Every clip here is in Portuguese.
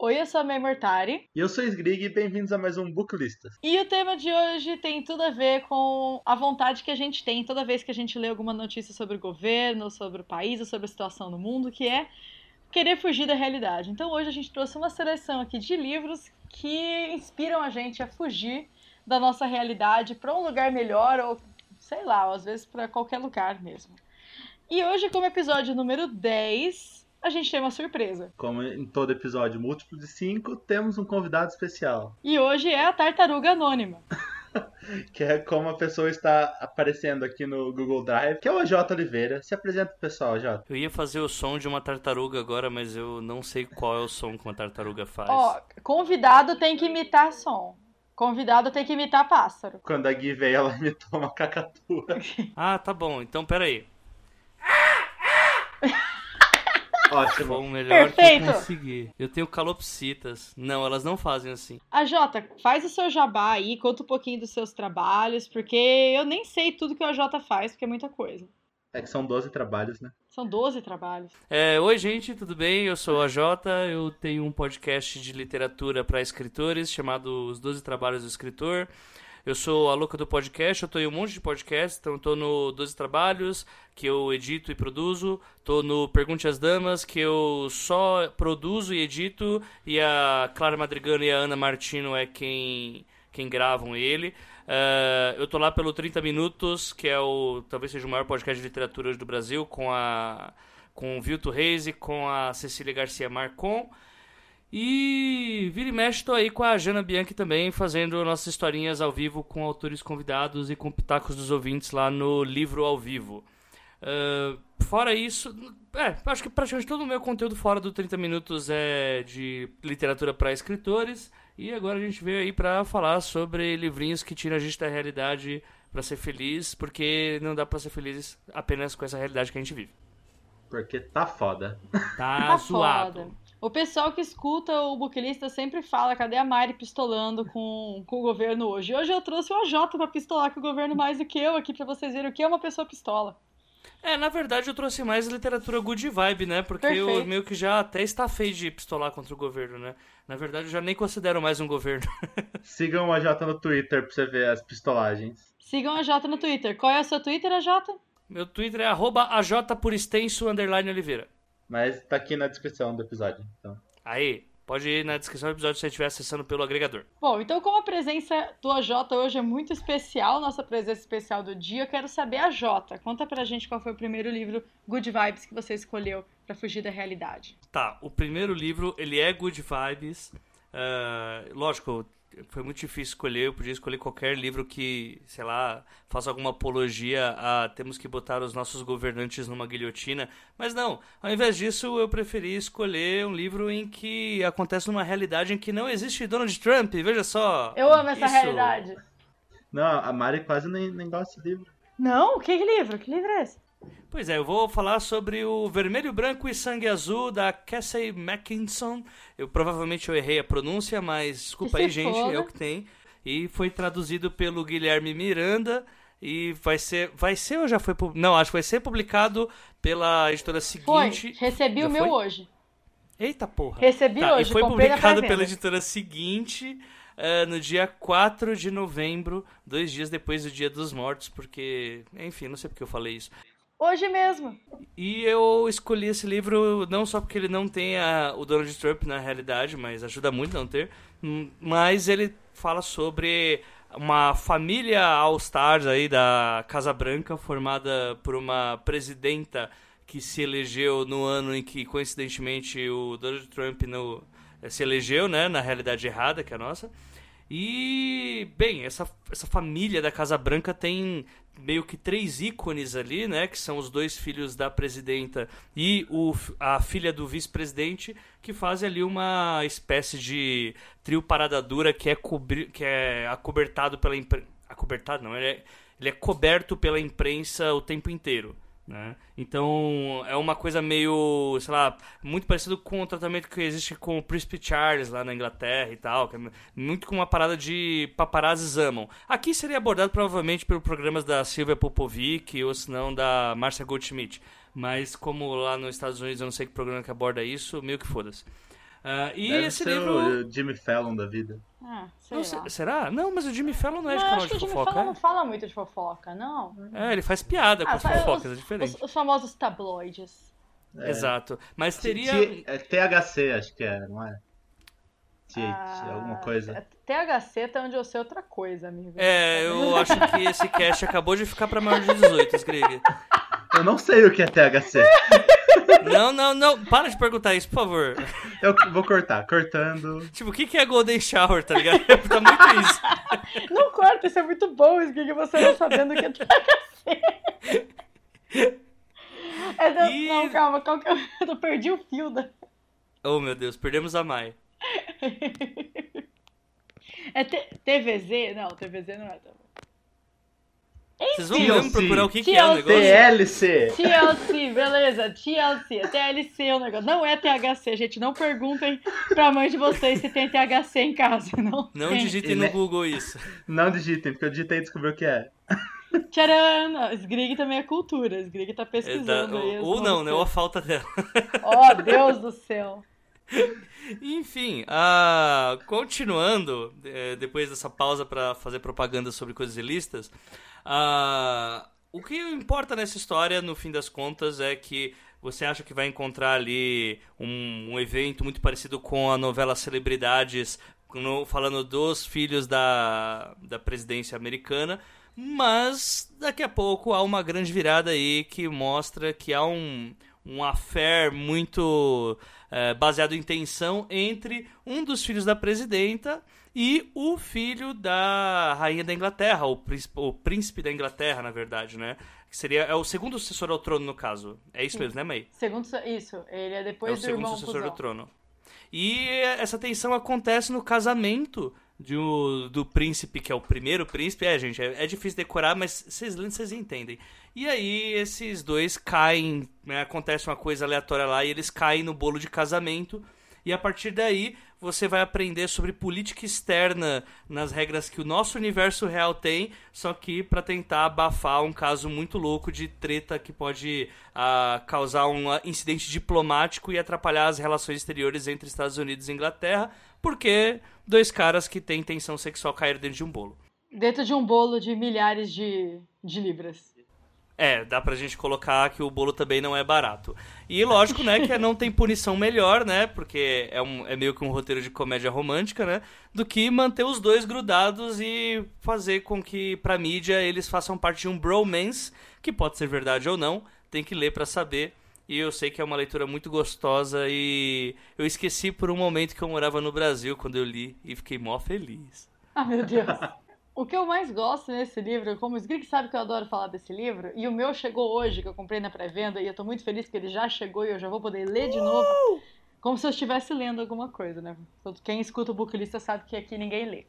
Oi, eu sou a May Mortari. E eu sou Sgrig e bem-vindos a mais um Booklistas. E o tema de hoje tem tudo a ver com a vontade que a gente tem toda vez que a gente lê alguma notícia sobre o governo, sobre o país ou sobre a situação no mundo, que é querer fugir da realidade. Então hoje a gente trouxe uma seleção aqui de livros que inspiram a gente a fugir da nossa realidade para um lugar melhor ou sei lá, às vezes para qualquer lugar mesmo. E hoje, como episódio número 10, a gente tem uma surpresa. Como em todo episódio múltiplo de 5, temos um convidado especial. E hoje é a Tartaruga Anônima. que é como a pessoa está aparecendo aqui no Google Drive, que é o AJ Oliveira. Se apresenta pro pessoal, AJ. Eu ia fazer o som de uma tartaruga agora, mas eu não sei qual é o som que uma tartaruga faz. Ó, convidado tem que imitar som. Convidado tem que imitar pássaro. Quando a Gui veio, ela imitou uma cacatua. ah, tá bom. Então, peraí. Ótimo. Foi o melhor Perfeito. que eu consegui. Eu tenho calopsitas. Não, elas não fazem assim. A Jota, faz o seu jabá aí, conta um pouquinho dos seus trabalhos, porque eu nem sei tudo que o AJ faz, porque é muita coisa. É que são 12 trabalhos, né? São 12 trabalhos. É, Oi, gente, tudo bem? Eu sou a Jota. Eu tenho um podcast de literatura para escritores chamado Os Doze Trabalhos do Escritor. Eu sou a louca do podcast, eu tô em um monte de podcasts, então tô no 12 Trabalhos, que eu edito e produzo, tô no Pergunte às Damas, que eu só produzo e edito, e a Clara Madrigano e a Ana Martino é quem, quem gravam ele. Uh, eu tô lá pelo 30 Minutos, que é o talvez seja o maior podcast de literatura hoje do Brasil, com a com o Vilto Reis e com a Cecília Garcia Marcon. E vira e mexe, tô aí com a Jana Bianchi também, fazendo nossas historinhas ao vivo com autores convidados e com pitacos dos ouvintes lá no Livro ao Vivo. Uh, fora isso, é, acho que praticamente todo o meu conteúdo fora do 30 Minutos é de literatura para escritores. E agora a gente veio aí para falar sobre livrinhos que tiram a gente da realidade para ser feliz, porque não dá para ser feliz apenas com essa realidade que a gente vive. Porque tá foda. Tá, Tá zoado. foda. O pessoal que escuta o Booklista sempre fala, cadê a Mari pistolando com, com o governo hoje? Hoje eu trouxe o AJ pra pistolar com o governo mais do que eu aqui, pra vocês verem o que é uma pessoa pistola. É, na verdade eu trouxe mais literatura good vibe, né? Porque eu Perfeito. meio que já até está feio de pistolar contra o governo, né? Na verdade eu já nem considero mais um governo. Sigam o AJ no Twitter pra você ver as pistolagens. Sigam a AJ no Twitter. Qual é o seu Twitter, AJ? Meu Twitter é arroba AJ por extenso underline Oliveira. Mas tá aqui na descrição do episódio. Então. Aí, pode ir na descrição do episódio se você estiver acessando pelo agregador. Bom, então como a presença do AJ hoje é muito especial, nossa presença especial do dia, eu quero saber, AJ, conta pra gente qual foi o primeiro livro Good Vibes que você escolheu pra fugir da realidade. Tá, o primeiro livro, ele é good vibes. Ah, lógico, foi muito difícil escolher. Eu podia escolher qualquer livro que, sei lá, faça alguma apologia a temos que botar os nossos governantes numa guilhotina. Mas não, ao invés disso, eu preferi escolher um livro em que acontece numa realidade em que não existe Donald Trump. Veja só. Eu amo essa Isso. realidade. Não, a Mari quase nem, nem gosta desse livro. Não? Que livro? Que livro é esse? Pois é, eu vou falar sobre o Vermelho, Branco e Sangue Azul da Cassie Mackinson. Eu provavelmente eu errei a pronúncia, mas desculpa aí, gente, é o que tem. E foi traduzido pelo Guilherme Miranda e vai ser, vai ser ou já foi, não, acho que vai ser publicado pela editora Foi. seguinte. Recebi Já o meu foi? hoje. Eita porra. Recebi Tá, hoje, e foi publicado pela editora seguinte eh, no dia 4 de novembro, dois dias depois do Dia dos Mortos, porque, enfim, não sei porque eu falei isso. Hoje mesmo. E eu escolhi esse livro não só porque ele não tem a- o Donald Trump na realidade, mas ajuda muito não ter, hum, mas ele fala sobre uma família All-Stars aí da Casa Branca, formada por uma presidenta que se elegeu no ano em que, coincidentemente, o Donald Trump no, eh, se elegeu, né, na realidade errada, que é a nossa. E, bem, essa, essa família da Casa Branca tem meio que três ícones ali, né? Que são os dois filhos da presidenta e o, a filha do vice-presidente, que fazem ali uma espécie de trio parada dura que é, cobri, que é acobertado pela imprensa. Acobertado não, ele é, ele é coberto pela imprensa o tempo inteiro. Né? Então é uma coisa meio, sei lá, muito parecido com o tratamento que existe com o Príncipe Charles lá na Inglaterra e tal, é muito com uma parada de paparazzis amam. Aqui seria abordado provavelmente por programas da Silvia Popovic ou se não da Marcia Goldschmidt. Mas como lá nos Estados Unidos eu não sei que programa que aborda isso, meio que foda-se. Ah, e Deve esse ser livro. o Jimmy Fallon da vida. Ah, sei Não, será? Não, mas o Jimmy Fallon não é de Não, canal acho que de o Jimmy fofoca. Fallon não fala muito de fofoca, não. É, ele faz piada com Ah, as faz fofocas, os- é diferente. Os, os famosos tabloides. É. Exato. Mas teria. T- é THC, acho que é, não é? T- Ah, alguma coisa. THC tá onde eu sei outra coisa, amigo. É, eu acho que esse cast acabou de ficar pra maior de 18, Greg. Eu não sei o que é THC. Não, não, não. Para de perguntar isso, por favor. Eu vou cortar. Cortando. Tipo, o que que é Golden Shower, tá ligado? Tá muito isso. Não corta, isso é muito bom, isso que você não sabendo o que é THC. É, não, E- não, calma, calma, que eu, eu perdi o fio da. Oh, meu Deus, perdemos a Mai. É TVZ? Não, TVZ não é também. Vocês vão mesmo procurar o que, que é o negócio? TLC. TLC, beleza, TLC, é TLC o negócio. Não é THC, gente. Não perguntem pra mãe de vocês se tem THC em casa. Não, Não tem. digitem E no ne- Google isso. Não digitem, porque eu digitei e descobri o que é. Tcharam! Não, Sgrig também é cultura. Sgrig tá É da- pesquisando aí. as ou não, né? Ou a falta dela. Oh, Deus do céu. Enfim, ah, continuando, eh, depois dessa pausa para fazer propaganda sobre coisas ilícitas, ah, o que importa nessa história, no fim das contas, é que você acha que vai encontrar ali um, um evento muito parecido com a novela Celebridades, no- falando dos filhos da, da presidência americana, mas daqui a pouco há uma grande virada aí que mostra que há um, um affair muito eh, baseado em tensão entre um dos filhos da presidenta e o filho da rainha da Inglaterra, o príncipe, o príncipe da Inglaterra, na verdade, né? Que seria é o segundo sucessor ao trono no caso. É isso mesmo, né, May? Segundo isso, ele é É o depois do segundo irmão sucessor do trono. E essa tensão acontece no casamento de o- do príncipe, que é o primeiro príncipe. É, gente, é, é difícil decorar, mas vocês vocês entendem. E aí esses dois caem, né, acontece uma coisa aleatória lá e eles caem no bolo de casamento. E a partir daí você vai aprender sobre política externa nas regras que o nosso universo real tem, só que para tentar abafar um caso muito louco de treta que pode ah, causar um incidente diplomático e atrapalhar as relações exteriores entre Estados Unidos e Inglaterra, porque dois caras que têm tensão sexual caíram dentro de um bolo. Dentro de um bolo de milhares de, de libras. É, dá pra gente colocar que o bolo também não é barato. E lógico, né, que não tem punição melhor, né, porque é, um, é meio que um roteiro de comédia romântica, né, do que manter os dois grudados e fazer com que pra mídia eles façam parte de um bromance, que pode ser verdade ou não, tem que ler pra saber. E eu sei que é uma leitura muito gostosa e eu esqueci por um momento que eu morava no Brasil quando eu li e fiquei mó feliz. Ah, meu Deus. O que eu mais gosto nesse livro, como o Sgrig sabe que eu adoro falar desse livro, e o meu chegou hoje, que eu comprei na pré-venda, e eu tô muito feliz que ele já chegou e eu já vou poder ler de novo, como se eu estivesse lendo alguma coisa, né? Quem escuta o Booklista sabe que aqui ninguém lê.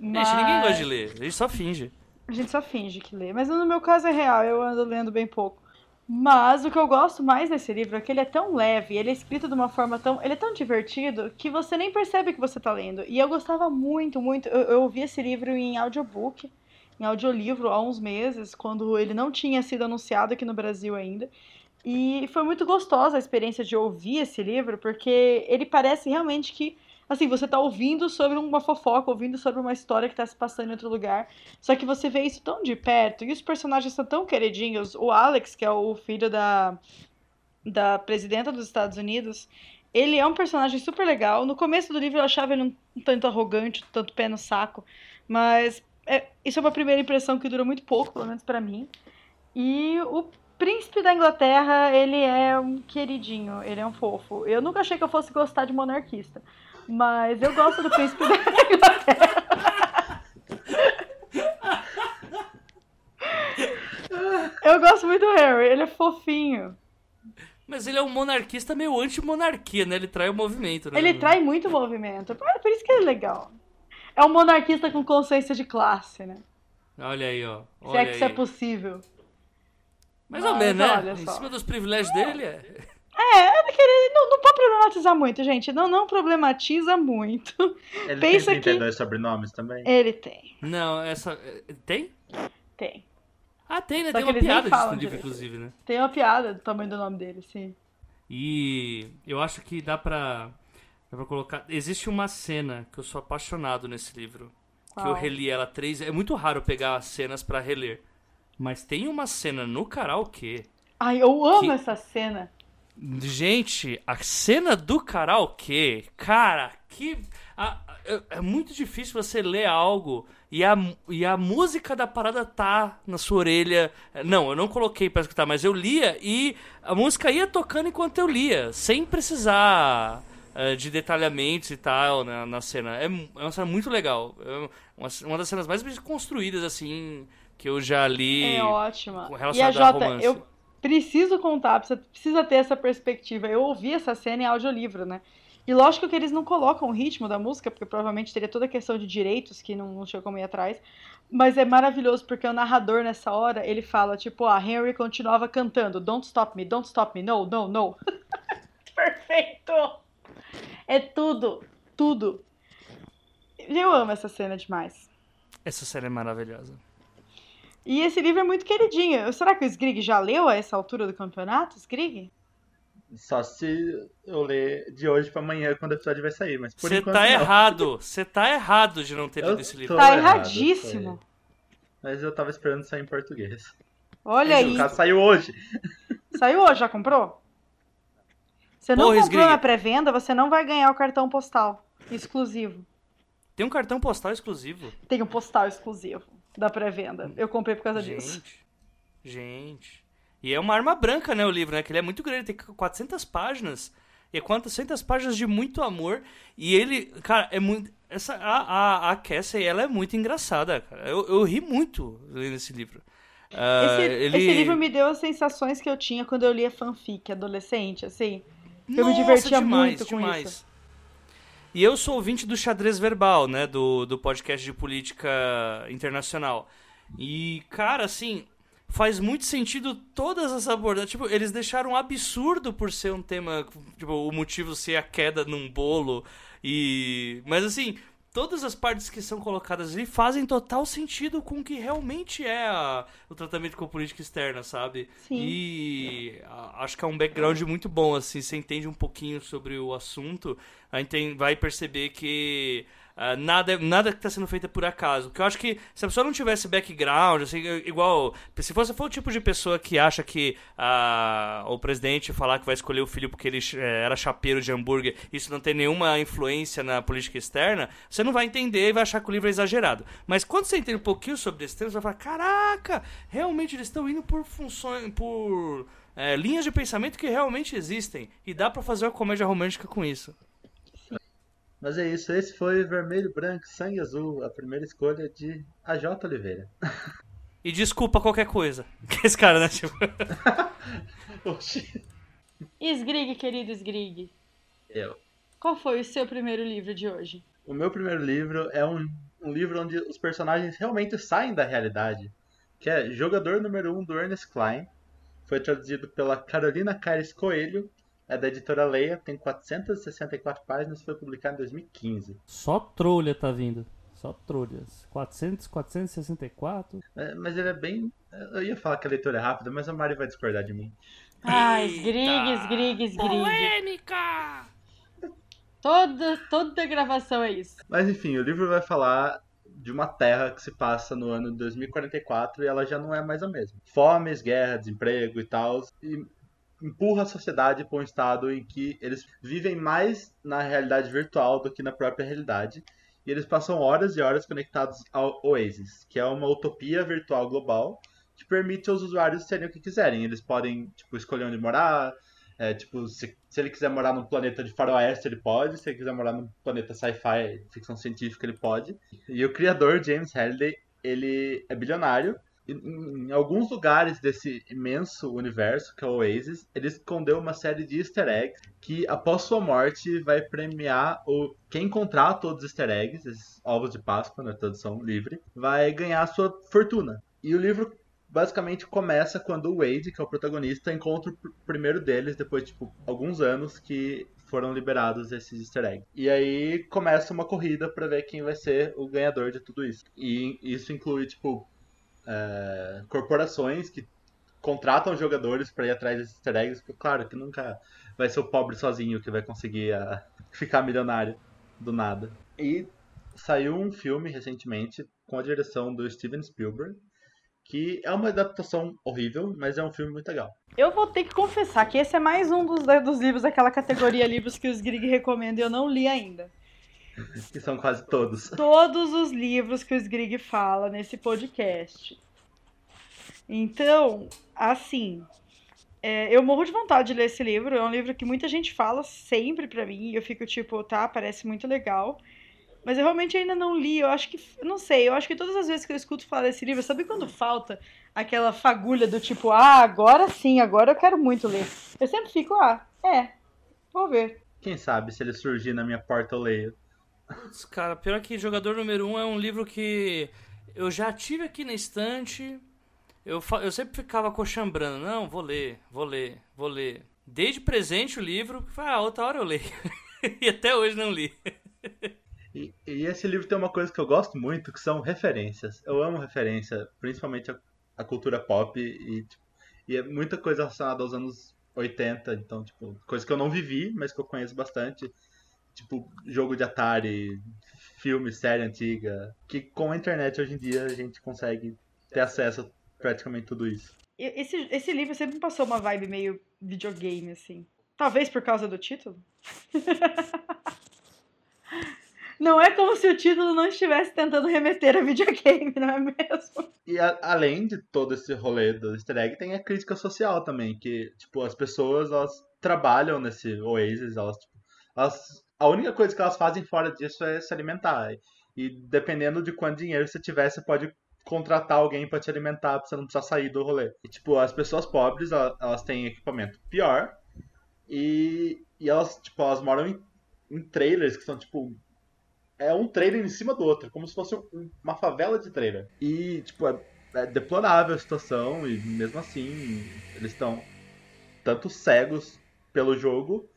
Gente, ninguém gosta de ler, a gente só finge. A gente só finge que lê, mas no meu caso é real, eu ando lendo bem pouco. Mas o que eu gosto mais desse livro é que ele é tão leve, ele é escrito de uma forma tão. Ele é tão divertido que você nem percebe que você tá lendo. E eu gostava muito, muito. Eu, eu ouvi esse livro em audiobook, em audiolivro há uns meses, quando ele não tinha sido anunciado aqui no Brasil ainda. E foi muito gostosa a experiência de ouvir esse livro, porque ele parece realmente que. Assim, você tá ouvindo sobre uma fofoca, ouvindo sobre uma história que tá se passando em outro lugar. Só que você vê isso tão de perto e os personagens são tão queridinhos. O Alex, que é o filho da, da presidenta dos Estados Unidos, ele é um personagem super legal. No começo do livro eu achava ele um, tanto arrogante, tanto pé no saco, mas é, isso é uma primeira impressão que dura muito pouco, pelo menos pra mim. E o príncipe da Inglaterra, ele é um queridinho, ele é um fofo. Eu nunca achei que eu fosse gostar de monarquista, mas eu gosto do príncipe da Inglaterra. Eu gosto muito do Harry, ele é fofinho. Mas ele é um monarquista meio anti-monarquia, né? Ele trai o movimento, né? Ele trai muito movimento. Por isso que ele é legal. É um monarquista com consciência de classe, né? Olha aí, ó. Se Olha é que isso é aí. possível. Mais ou menos, né? Em cima dos privilégios dele, é. É, é não, não pode problematizar muito, gente. Não, não problematiza muito. Ele Pensa tem que- 32 sobrenomes também? Ele tem, Não, essa. Tem? tem. Ah, tem, né? Só tem que uma piada disso falam no livro, inclusive, né? Tem uma piada do tamanho do nome dele, sim. E eu acho que dá pra Dá pra colocar. Existe uma cena que eu sou apaixonado nesse livro. Qual? Que eu reli ela três. É muito raro pegar cenas pra reler. Mas tem uma cena no karaokê. Ai, eu amo Que- essa cena. Gente, a cena do karaokê, cara, que. a- é- é muito difícil você ler algo e a, e a música da parada tá na sua orelha. Não, eu não coloquei pra escutar, mas eu lia e a música ia tocando enquanto eu lia, sem precisar eh, de detalhamentos e tal na, na cena. É, é uma cena muito legal. É uma, uma das cenas mais bem construídas, assim, que eu já li. É ótima. com E a Jota, eu preciso contar, precisa, precisa ter essa perspectiva. Eu ouvi essa cena em audiolivro, né? E lógico que eles não colocam o ritmo da música, porque provavelmente teria toda a questão de direitos que não, não tinha como ir atrás. Mas é maravilhoso, porque o narrador nessa hora, ele fala, tipo, ah, Henry continuava cantando Don't stop me, don't stop me, no, no, no. Perfeito! É tudo, tudo. Eu amo essa cena demais. Essa cena é maravilhosa. E esse livro é muito queridinho. Será que o Sgrig já leu a essa altura do campeonato, Sgrig? Só se eu ler de hoje pra amanhã, quando o episódio vai sair. Mas por Você enquanto tá não. errado. Você tá errado de não ter lido esse livro. Tá errado, erradíssimo. foi. Mas eu tava esperando sair em português. Olha Mas aí. No caso, saiu hoje. Saiu hoje, já comprou? Você não Porra, comprou na pré-venda, você não vai ganhar o cartão postal exclusivo. Tem um cartão postal exclusivo. Tem um postal exclusivo da pré-venda. Eu comprei por causa disso. Gente. Gente. E é uma arma branca, né, o livro, né? Que ele é muito grande, tem 400 páginas. E é 400 páginas de muito amor. E ele, cara, é muito. Essa, a, a, a Cassie, ela é muito engraçada, cara. Eu, eu ri muito lendo esse livro. Ah, Esse, ele... esse livro me deu as sensações que eu tinha quando eu lia fanfic adolescente, assim. Eu me Nossa, divertia demais, muito com demais. isso. E eu sou ouvinte do Xadrez Verbal, né? Do, do podcast de política internacional. E, cara, assim, faz muito sentido todas as abordagens. Tipo, eles deixaram um absurdo por ser um tema. Tipo, o motivo ser a queda num bolo. E. Mas assim. Todas as partes que são colocadas ali fazem total sentido com o que realmente é a- o tratamento com a política externa, sabe? Sim. E a- acho que é um background muito bom, assim, você entende um pouquinho sobre o assunto, aí tem, vai perceber que ah, nada, nada que está sendo feito por acaso. Porque eu acho que se a pessoa não tivesse background, assim, igual. Se fosse for o tipo de pessoa que acha que ah, o presidente falar que vai escolher o filho porque ele eh, era chapeiro de hambúrguer, isso não tem nenhuma influência na política externa, você não vai entender e vai achar que o livro é exagerado. Mas quando você entende um pouquinho sobre esse tema, você vai falar: caraca, realmente eles estão indo por funções. por. eh, linhas de pensamento que realmente existem. E dá pra fazer uma comédia romântica com isso. Mas é isso, esse foi Vermelho, Branco, Sangue Azul, a primeira escolha de AJ Oliveira. E desculpa qualquer coisa. Que esse cara, né? Tipo... Oxi. Sgrig, querido Sgrig, Eu. qual foi o seu primeiro livro de hoje? O meu primeiro livro é um, um livro onde os personagens realmente saem da realidade, que é Jogador Número 1 um, do Ernest Klein. Foi traduzido pela Carolina Caires Coelho, é da editora Leia, tem 464 páginas, foi publicado em 2015. Só trolha tá vindo. Só trolhas. 400, 464. É, mas ele é bem. Eu ia falar que a leitura é rápida, mas a Mari vai discordar de mim. Ah, Eita. Sgrig, Sgrig, Sgrig. Polêmica! Toda, toda gravação é isso. Mas enfim, o livro vai falar de uma terra que se passa no ano de 2044 e ela já não é mais a mesma. Fomes, guerra, desemprego e tal, e empurra a sociedade para um estado em que eles vivem mais na realidade virtual do que na própria realidade. E eles passam horas e horas conectados ao Oasis, que é uma utopia virtual global que permite aos usuários serem o que quiserem. Eles podem, tipo, escolher onde morar, é, tipo, se, se ele quiser morar num planeta de faroeste, ele pode. Se ele quiser morar num planeta sci-fi, ficção científica, ele pode. E o criador, James Halliday, ele é bilionário. Em, alguns lugares desse imenso universo, que é o Oasis, ele escondeu uma série de easter eggs que, após sua morte, vai premiar o quem encontrar todos os easter eggs, esses ovos de Páscoa, na tradução livre, vai ganhar sua fortuna. E o livro basicamente começa quando o Wade, que é o protagonista, encontra o pr- primeiro deles depois de tipo, alguns anos que foram liberados esses easter eggs. E aí começa uma corrida pra ver quem vai ser o ganhador de tudo isso. E isso inclui tipo é, corporações que contratam jogadores pra ir atrás desses easter eggs, porque claro que nunca vai ser o pobre sozinho que vai conseguir ah, ficar milionário do nada. E saiu um filme recentemente com a direção do Steven Spielberg, que é uma adaptação horrível, mas é um filme muito legal. Eu vou ter que confessar que esse é mais um dos, dos livros daquela categoria livros que os Grig recomendam e eu não li ainda. Que são quase todos. Todos os livros que os Grig fala nesse podcast. Então, assim, é, eu morro de vontade de ler esse livro. É um livro que muita gente fala sempre pra mim. E eu fico tipo, tá, parece muito legal. Mas eu realmente ainda não li. Eu acho que. Não sei, eu acho que todas as vezes que eu escuto falar desse livro, sabe quando falta aquela fagulha do tipo, ah, agora sim, agora eu quero muito ler. Eu sempre fico, ah, é, vou ver. Quem sabe se ele surgir na minha porta eu leio. Putz, cara, pior que Jogador Número 1 um é um livro que eu já tive aqui na estante. Eu, eu sempre ficava coxambrando. Não, vou ler, vou ler, vou ler. Desde presente o livro, ah, outra hora eu leio. e até hoje não li. E, e esse livro tem uma coisa que eu gosto muito, que são referências. Eu amo referência, principalmente a, a cultura pop e, tipo, e é muita coisa relacionada aos anos 80, então, tipo, coisa que eu não vivi, mas que eu conheço bastante. Tipo, jogo de Atari, filme, série antiga, que com a internet hoje em dia a gente consegue ter acesso a praticamente tudo isso. Esse, esse livro sempre me passou uma vibe meio videogame, assim. Talvez por causa do título. Não é como se o título não estivesse tentando remeter a videogame, não é mesmo? E a- além de todo esse rolê do easter egg, tem a crítica social também, que, tipo, as pessoas, elas trabalham nesse Oasis, elas, tipo, elas, a única coisa que elas fazem fora disso é se alimentar. E dependendo de quanto dinheiro você tiver, você pode contratar alguém pra te alimentar, pra você não precisar sair do rolê. E, tipo, as pessoas pobres, ela- elas têm equipamento pior, e, e elas, tipo, elas moram em, em trailers que são, tipo, é um trailer em cima do outro, como se fosse um- uma favela de trailer. E, tipo, é, é deplorável a situação, e mesmo assim, eles estão tanto cegos pelo jogo,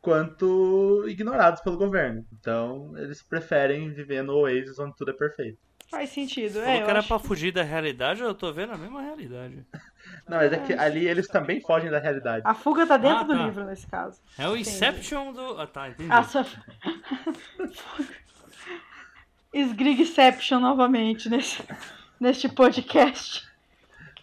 quanto ignorados pelo governo. Então, eles preferem viver no Oasis onde tudo é perfeito. Faz sentido, Falou é. que Eu era acho... pra fugir da realidade, eu tô vendo a mesma realidade. Não, mas é que ali eles também fogem da realidade. A fuga tá dentro Ah, do tá. livro, nesse caso. É o Inception do. Ah, tá, entendi. A sua... Esgrigception novamente nesse, neste podcast.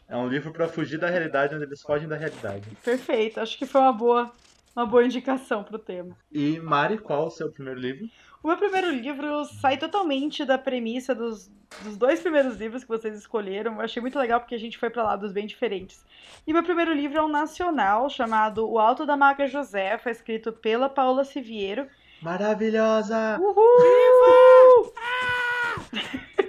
É um livro pra fugir da realidade onde eles fogem da realidade. Perfeito, acho que foi uma boa, uma boa indicação pro tema. E, Mari, qual o seu primeiro livro? O meu primeiro livro sai totalmente da premissa dos, dos dois primeiros livros que vocês escolheram. Eu achei muito legal porque a gente foi pra lados bem diferentes. E meu primeiro livro é um nacional chamado O Alto da Maga Josefa, escrito pela Paula Siviero. Maravilhosa! Uhul!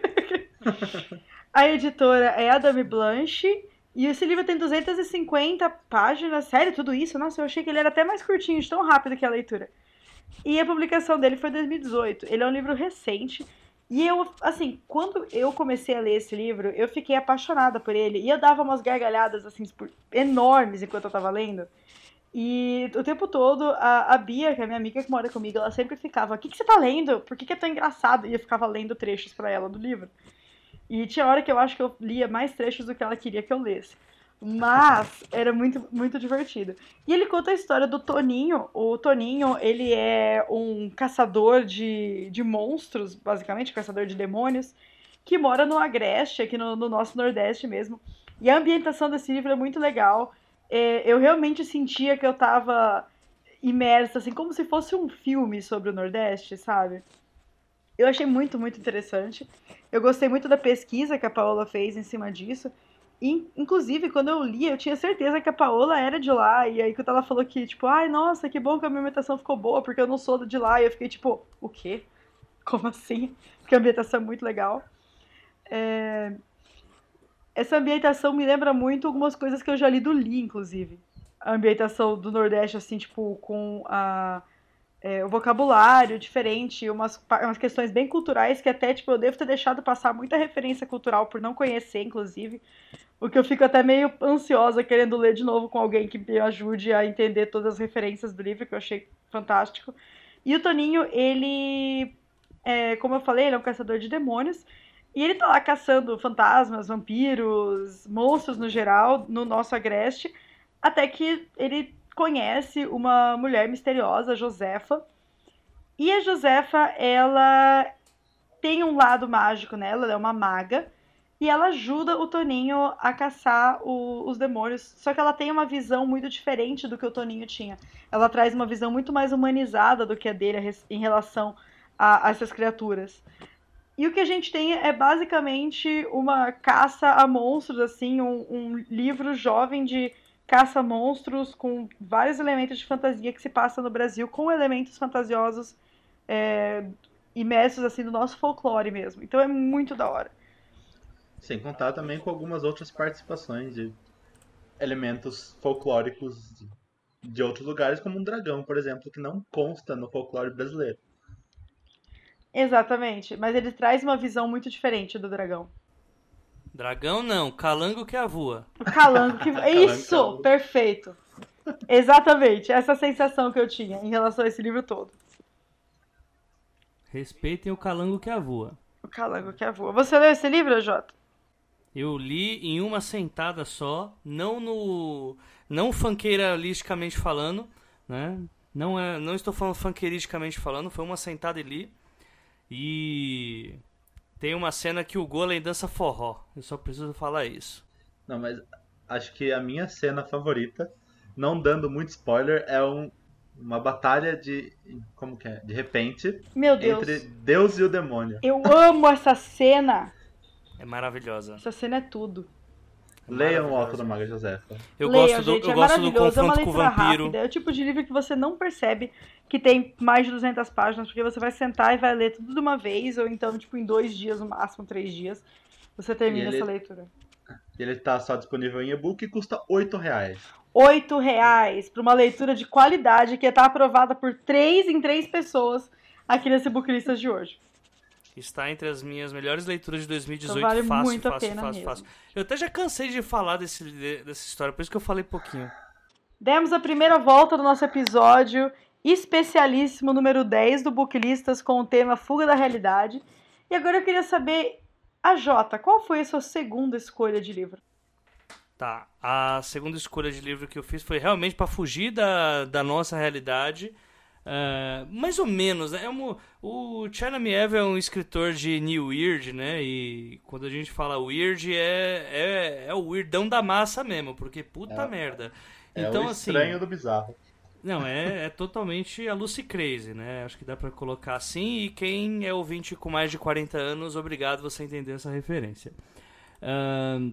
a editora é a Dame Blanche. E esse livro tem 250 páginas. Sério, tudo isso? Nossa, eu achei que ele era até mais curtinho, de tão rápido que a leitura. E a publicação dele foi em 2018. Ele é um livro recente. E eu, assim, quando eu comecei a ler esse livro, eu fiquei apaixonada por ele. E eu dava umas gargalhadas, assim, enormes enquanto eu tava lendo. E o tempo todo, a, a Bia, que é minha amiga que mora comigo, ela sempre ficava: O que, que você tá lendo? Por que, que é tão engraçado? E eu ficava lendo trechos pra ela do livro. E tinha hora que eu acho que eu lia mais trechos do que ela queria que eu lesse. Mas era muito, muito divertido. E ele conta a história do Toninho. O Toninho, ele é um caçador de, de monstros, basicamente, caçador de demônios, que mora no Agreste, aqui no, no nosso Nordeste mesmo. E a ambientação desse livro é muito legal. É, eu realmente sentia que eu tava imersa, assim, como se fosse um filme sobre o Nordeste, sabe? Eu achei muito, muito interessante. Eu gostei muito da pesquisa que a Paola fez em cima disso. E, inclusive, quando eu li, eu tinha certeza que a Paola era de lá. E aí, quando ela falou que, tipo, ai, nossa, que bom que a minha ambientação ficou boa, porque eu não sou de lá. E eu fiquei, tipo, o quê? Como assim? Porque a ambientação é muito legal. É, Essa ambientação me lembra muito algumas coisas que eu já li do Lee, inclusive. A ambientação do Nordeste, assim, tipo, com a é, o vocabulário diferente, umas, umas questões bem culturais que até, tipo, eu devo ter deixado passar muita referência cultural por não conhecer, inclusive. O que eu fico até meio ansiosa querendo ler de novo com alguém que me ajude a entender todas as referências do livro, que eu achei fantástico. E o Toninho, ele, é, como eu falei, ele é um caçador de demônios. E ele tá lá caçando fantasmas, vampiros, monstros no geral, no nosso agreste, até que ele conhece uma mulher misteriosa, Josefa. E a Josefa, ela tem um lado mágico nela, ela é uma maga. E ela ajuda o Toninho a caçar o, os demônios. Só que ela tem uma visão muito diferente do que o Toninho tinha. Ela traz uma visão muito mais humanizada do que a dele em relação a, a essas criaturas. E o que a gente tem é basicamente uma caça a monstros, assim, um, um livro jovem de caça a monstros com vários elementos de fantasia que se passa no Brasil, com elementos fantasiosos é, imersos assim no nosso folclore mesmo. Então é muito da hora. Sem contar também com algumas outras participações de elementos folclóricos de outros lugares, como um dragão, por exemplo, que não consta no folclore brasileiro. Exatamente, mas ele traz uma visão muito diferente do dragão. Dragão não, calango que avua. Calango que. Isso! Perfeito! Exatamente, essa sensação que eu tinha em relação a esse livro todo. Respeitem o calango que avua. O calango que avua. Você leu esse livro, Jota? Eu li em uma sentada só, não no. não funkeiralisticamente falando, né? Não, é, não estou falando funkeiristicamente falando, foi uma sentada e li. E tem uma cena que o Golem dança forró. Eu só preciso falar isso. Não, mas acho que a minha cena favorita, não dando muito spoiler, é um, uma batalha de. Como que é? De repente. Meu Deus. Entre Deus e o demônio. Eu amo essa cena. É maravilhosa. Essa cena é tudo. Leiam o Alto da Maga Josefa. Eu Leiam, gosto do, gente, eu é gosto do maravilhoso. É uma confronto com o leitura vampiro. rápida. É o tipo de livro que você não percebe que tem mais de 200 páginas, porque você vai sentar e vai ler tudo de uma vez, ou então, tipo, em dois dias, no máximo, três dias, você termina ele- essa leitura. Ele tá só disponível em e-book e custa 8 reais. Oito reais para uma leitura de qualidade que está aprovada por três em três pessoas aqui nesse Booklistas de hoje. Está entre as minhas melhores leituras de 2018. Então vale fácil, muito a fácil, pena fácil, mesmo. fácil. Eu até já cansei de falar desse, de- dessa história, por isso que eu falei pouquinho. Demos a primeira volta do nosso episódio especialíssimo número 10 do Booklistas com o tema Fuga da Realidade. E agora eu queria saber, a Jota, qual foi a sua segunda escolha de livro? Tá, a segunda escolha de livro que eu fiz foi realmente para fugir da, da nossa realidade. É, mais ou menos, né? É um, o China Miev é um escritor de New Weird, né? E quando a gente fala weird, é, é, é o weirdão da massa mesmo, porque puta É. merda. É Então, o assim. estranho do bizarro. Não, é, é totalmente a Lucy Crazy, né? Acho que dá pra colocar assim. E quem é ouvinte com mais de 40 anos, obrigado você entender essa referência. Ahn,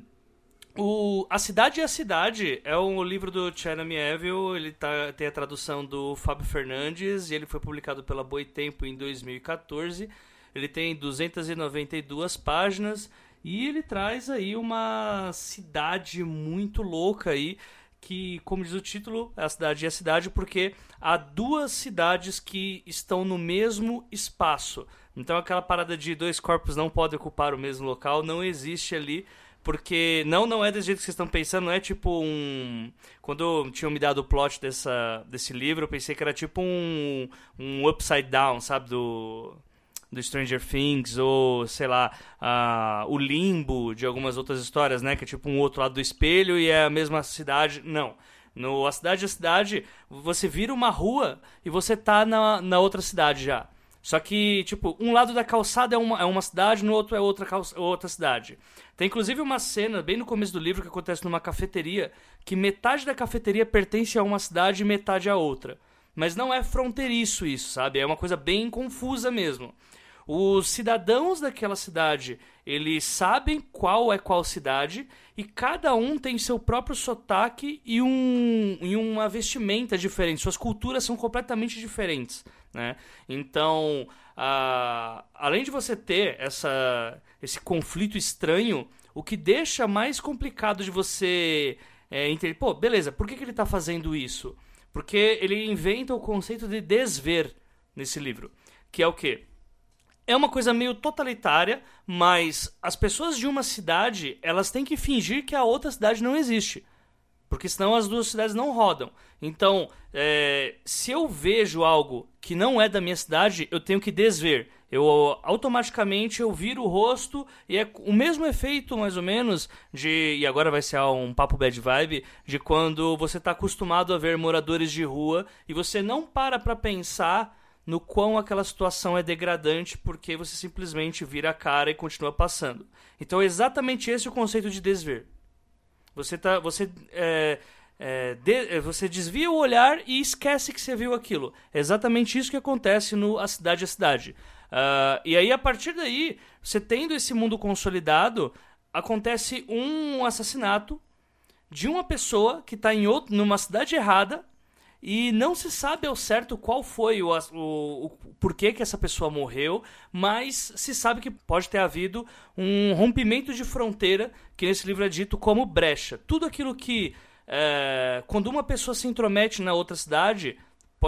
o A Cidade e a Cidade é um livro do China Mieville, ele tá, tem a tradução do Fábio Fernandes e ele foi publicado pela Boitempo em 2014. Ele tem 292 páginas e ele traz aí uma cidade muito louca aí, que, como diz o título, é a cidade e a cidade, porque há duas cidades que estão no mesmo espaço. Então aquela parada de dois corpos não podem ocupar o mesmo local não existe ali. Porque não, não é desse jeito que vocês estão pensando, não é tipo um. Quando tinham me dado o plot dessa, desse livro, eu pensei que era tipo um, um upside down, sabe? Do, do Stranger Things, ou sei lá, ah, o limbo de algumas outras histórias, né? Que é tipo um outro lado do espelho e é a mesma cidade. Não. No A Cidade é a Cidade, você vira uma rua e você tá na, na outra cidade já. Só que, tipo, um lado da calçada é uma, é uma cidade, no outro é outra, calça, outra cidade. Tem inclusive uma cena bem no começo do livro que acontece numa cafeteria, que metade da cafeteria pertence a uma cidade e metade a outra. Mas não é fronteiriço isso, sabe? É uma coisa bem confusa mesmo. Os cidadãos daquela cidade, eles sabem qual é qual cidade e cada um tem seu próprio sotaque e, um, e uma vestimenta diferente. Suas culturas são completamente diferentes, né? Então, ah, além de você ter essa, esse conflito estranho, o que deixa mais complicado de você é, entender, pô, beleza, por que, que ele está fazendo isso? Porque ele inventa o conceito de desver nesse livro, que é o quê? É uma coisa meio totalitária, mas as pessoas de uma cidade, elas têm que fingir que a outra cidade não existe. Porque senão as duas cidades não rodam. Então, é, se eu vejo algo que não é da minha cidade, eu tenho que desver. Eu automaticamente eu viro o rosto e é o mesmo efeito, mais ou menos, de. E agora vai ser um papo bad vibe, de quando você está acostumado a ver moradores de rua e você não para pra pensar no quão aquela situação é degradante porque você simplesmente vira a cara e continua passando. Então é exatamente esse o conceito de desver. Você tá, você é, é, de, você desvia o olhar e esquece que você viu aquilo. É exatamente isso que acontece no A Cidade é a Cidade. Uh, e aí, a partir daí, você tendo esse mundo consolidado, acontece um assassinato de uma pessoa que está em outro, numa cidade errada e não se sabe ao certo qual foi o, o, o porquê que essa pessoa morreu, mas se sabe que pode ter havido um rompimento de fronteira, que nesse livro é dito como brecha. Tudo aquilo que. É, quando uma pessoa se intromete na outra cidade,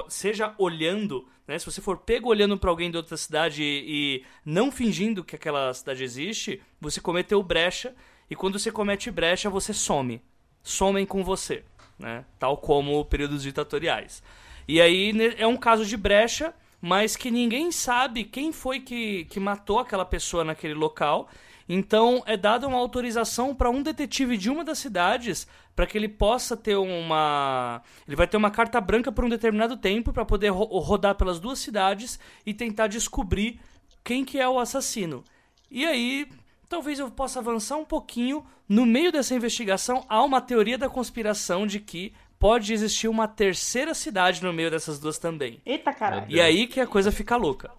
seja olhando, né? Se você for pego olhando para alguém de outra cidade e, e, não fingindo que aquela cidade existe, você cometeu brecha e quando você comete brecha, você some. Somem com você né? Tal como períodos ditatoriais. E aí é um caso de brecha, mas que ninguém sabe quem foi que, que matou aquela pessoa naquele local. Então é dada uma autorização para um detetive de uma das cidades para que ele possa ter uma. Ele vai ter uma carta branca por um determinado tempo para poder ro rodar pelas duas cidades e tentar descobrir quem que é o assassino. E aí talvez eu possa avançar um pouquinho. No meio dessa investigação, há uma teoria da conspiração de que pode existir uma terceira cidade no meio dessas duas também. Eita caralho. E aí que a coisa fica louca.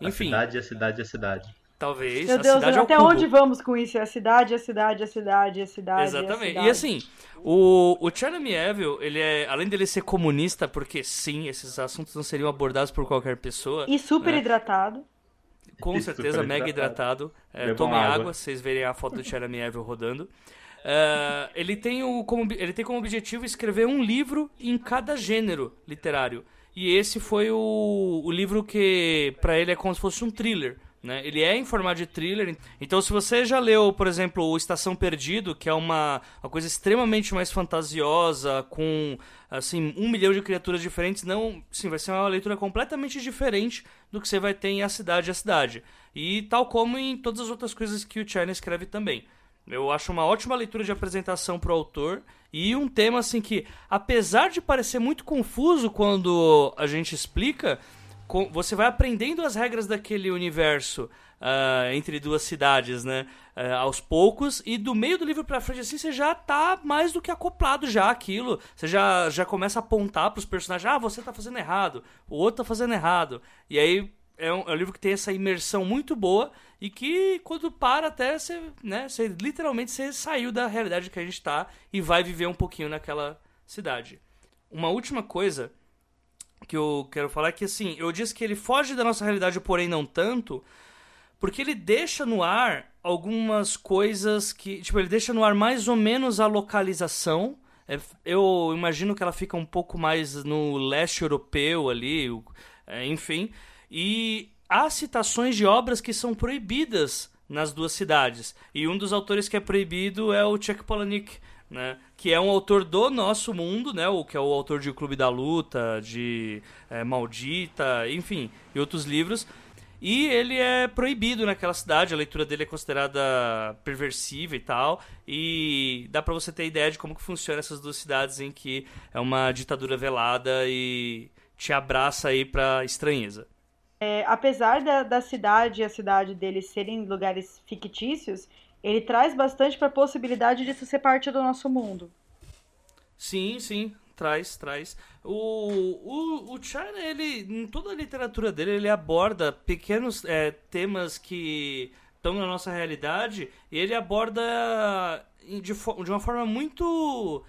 Enfim. A cidade, a cidade, a cidade. Talvez. Meu Deus, até onde vamos com isso? É a cidade, a cidade, a cidade, a cidade. Exatamente. A cidade. E assim, o, o Chernobyl Evil, ele é, além dele ser comunista, porque sim, esses assuntos não seriam abordados por qualquer pessoa. E super né? hidratado. Com certeza, mega hidratado. É, tome água. água, vocês verem a foto do Jeremy Evil rodando. Uh, ele, tem o, como, ele tem como objetivo escrever um livro em cada gênero literário. E esse foi o, o livro que, para ele, é como se fosse um thriller. Né? Ele é em formato de thriller. Então, se você já leu, por exemplo, o Estação Perdido, que é uma, uma coisa extremamente mais fantasiosa, com assim um milhão de criaturas diferentes, não, sim, vai ser uma leitura completamente diferente do que você vai ter em A Cidade a Cidade. E tal como em todas as outras coisas que o China escreve também. Eu acho uma ótima leitura de apresentação para o autor e um tema assim que, apesar de parecer muito confuso quando a gente explica, você vai aprendendo as regras daquele universo uh, entre duas cidades, né? Uh, aos poucos, e do meio do livro pra frente, assim, você já tá mais do que acoplado já aquilo. Você já, já começa a apontar pros personagens, ah, você tá fazendo errado, o outro tá fazendo errado. E aí é um, é um livro que tem essa imersão muito boa e que quando para até você, né, você literalmente você saiu da realidade que a gente tá e vai viver um pouquinho naquela cidade. Uma última coisa que eu quero falar é que, assim, eu disse que ele foge da nossa realidade, porém não tanto, porque ele deixa no ar algumas coisas que. Tipo, ele deixa no ar mais ou menos a localização. É, eu imagino que ela fica um pouco mais no leste europeu ali, é, enfim. E há citações de obras que são proibidas nas duas cidades. E um dos autores que é proibido é o Chuck Palahniuk né? Que é um autor do nosso mundo, né? O que é o autor de O Clube da Luta, de é, Maldita, enfim, e outros livros. E ele é proibido naquela cidade, a leitura dele é considerada perversiva e tal. E dá para você ter ideia de como que funciona essas duas cidades em que é uma ditadura velada e te abraça aí pra estranheza. É, apesar da, da cidade e a cidade dele serem lugares fictícios, ele traz bastante para a possibilidade disso ser parte do nosso mundo. Sim, sim, traz, traz. O, o, o China, ele, em toda a literatura dele, ele aborda pequenos é, temas que estão na nossa realidade e ele aborda de, de uma forma muito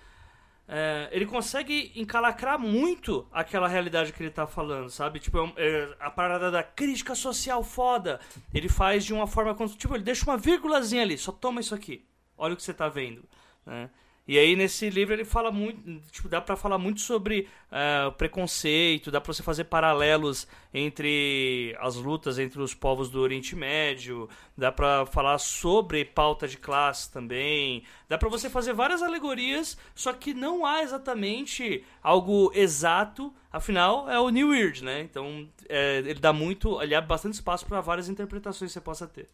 é, ele consegue encalacrar muito aquela realidade que ele tá falando, sabe? Tipo, é, é, a parada da crítica social foda. Ele faz de uma forma. Tipo, ele deixa uma vírgulazinha ali, só toma isso aqui. Olha o que você tá vendo. Né? E aí nesse livro ele fala muito, tipo, dá para falar muito sobre uh, preconceito, dá para você fazer paralelos entre as lutas entre os povos do Oriente Médio, dá para falar sobre pauta de classe também, dá para você fazer várias alegorias, só que não há exatamente algo exato, afinal é o New Weird, né? Então é, ele dá muito, ele abre bastante espaço para várias interpretações que você possa ter.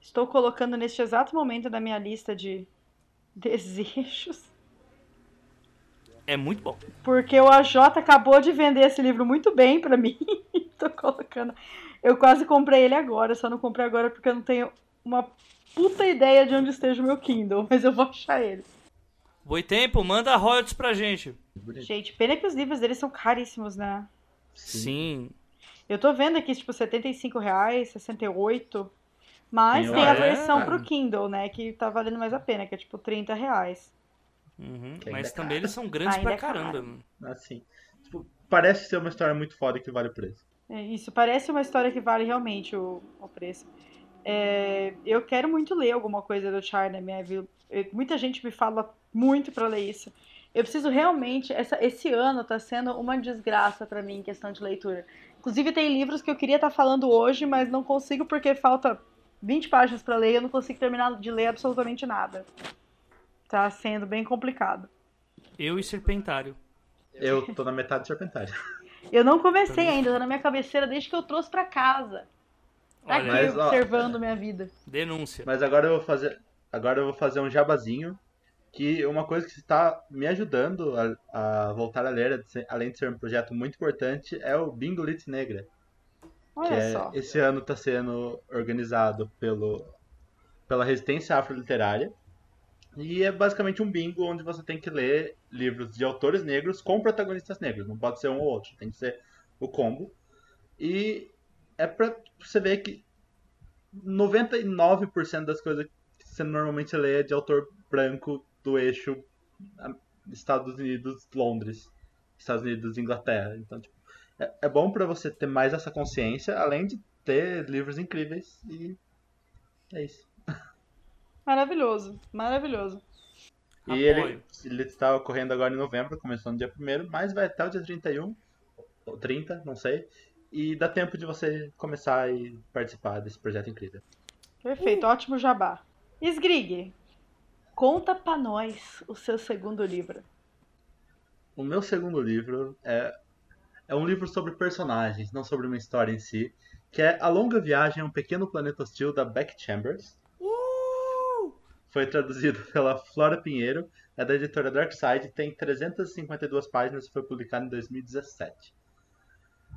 Estou colocando neste exato momento da minha lista de desejos. É muito bom. Porque o AJ acabou de vender esse livro muito bem para mim. Tô colocando. Eu quase comprei ele agora, só não comprei agora porque eu não tenho uma puta ideia de onde esteja o meu Kindle, mas eu vou achar ele. Boitempo, manda royalties pra gente. Gente, pena que os livros deles são caríssimos, né? Sim. Eu tô vendo aqui, tipo, 75 reais, 68. Mas tem, tem a versão é... pro Kindle, né? Que tá valendo mais a pena, que é tipo 30 reais. Uhum, mas é também eles são grandes ainda pra é caramba. Assim. Tipo, parece ser uma história muito foda que vale o preço. É, isso, parece uma história que vale realmente o, o preço. É, eu quero muito ler alguma coisa do China, minha vida. Muita gente me fala muito para ler isso. Eu preciso realmente. Essa, esse ano tá sendo uma desgraça para mim em questão de leitura. Inclusive, tem livros que eu queria estar tá falando hoje, mas não consigo porque falta 20 páginas para ler e eu não consigo terminar de ler absolutamente nada. Tá sendo bem complicado. Eu e Serpentário. Eu tô na metade do Serpentário. Eu não comecei ainda, tá na minha cabeceira desde que eu trouxe para casa. Tá Olha, aqui mas, observando ó, minha vida. Denúncia. Mas agora eu vou fazer, agora eu vou fazer um jabazinho que uma coisa que está me ajudando a, a voltar a ler, além de ser um projeto muito importante, é o Bingo Lit Negra. Olha que é, só. esse ano está sendo organizado pelo, pela Resistência Afro-Literária. E é basicamente um bingo onde você tem que ler livros de autores negros com protagonistas negros. Não pode ser um ou outro, tem que ser o combo. E é pra você ver que 99% das coisas que você normalmente lê é de autor branco do eixo Estados Unidos, Londres, Estados Unidos, Inglaterra. Então, tipo, é, é bom para você ter mais essa consciência, além de ter livros incríveis e é isso. Maravilhoso, maravilhoso. E ele, ele está ocorrendo agora em novembro, começou no dia 1 mas vai até o dia 31, ou 30, não sei. E dá tempo de você começar e participar desse projeto incrível. Perfeito, uh. ótimo jabá. Sgrig, conta pra nós o seu segundo livro. O meu segundo livro é é um livro sobre personagens, não sobre uma história em si, que é A Longa Viagem a um Pequeno Planeta Hostil, da Beck Chambers. Uh! Foi traduzido pela Flora Pinheiro, é da editora Darkside, tem 352 páginas e foi publicado em 2017.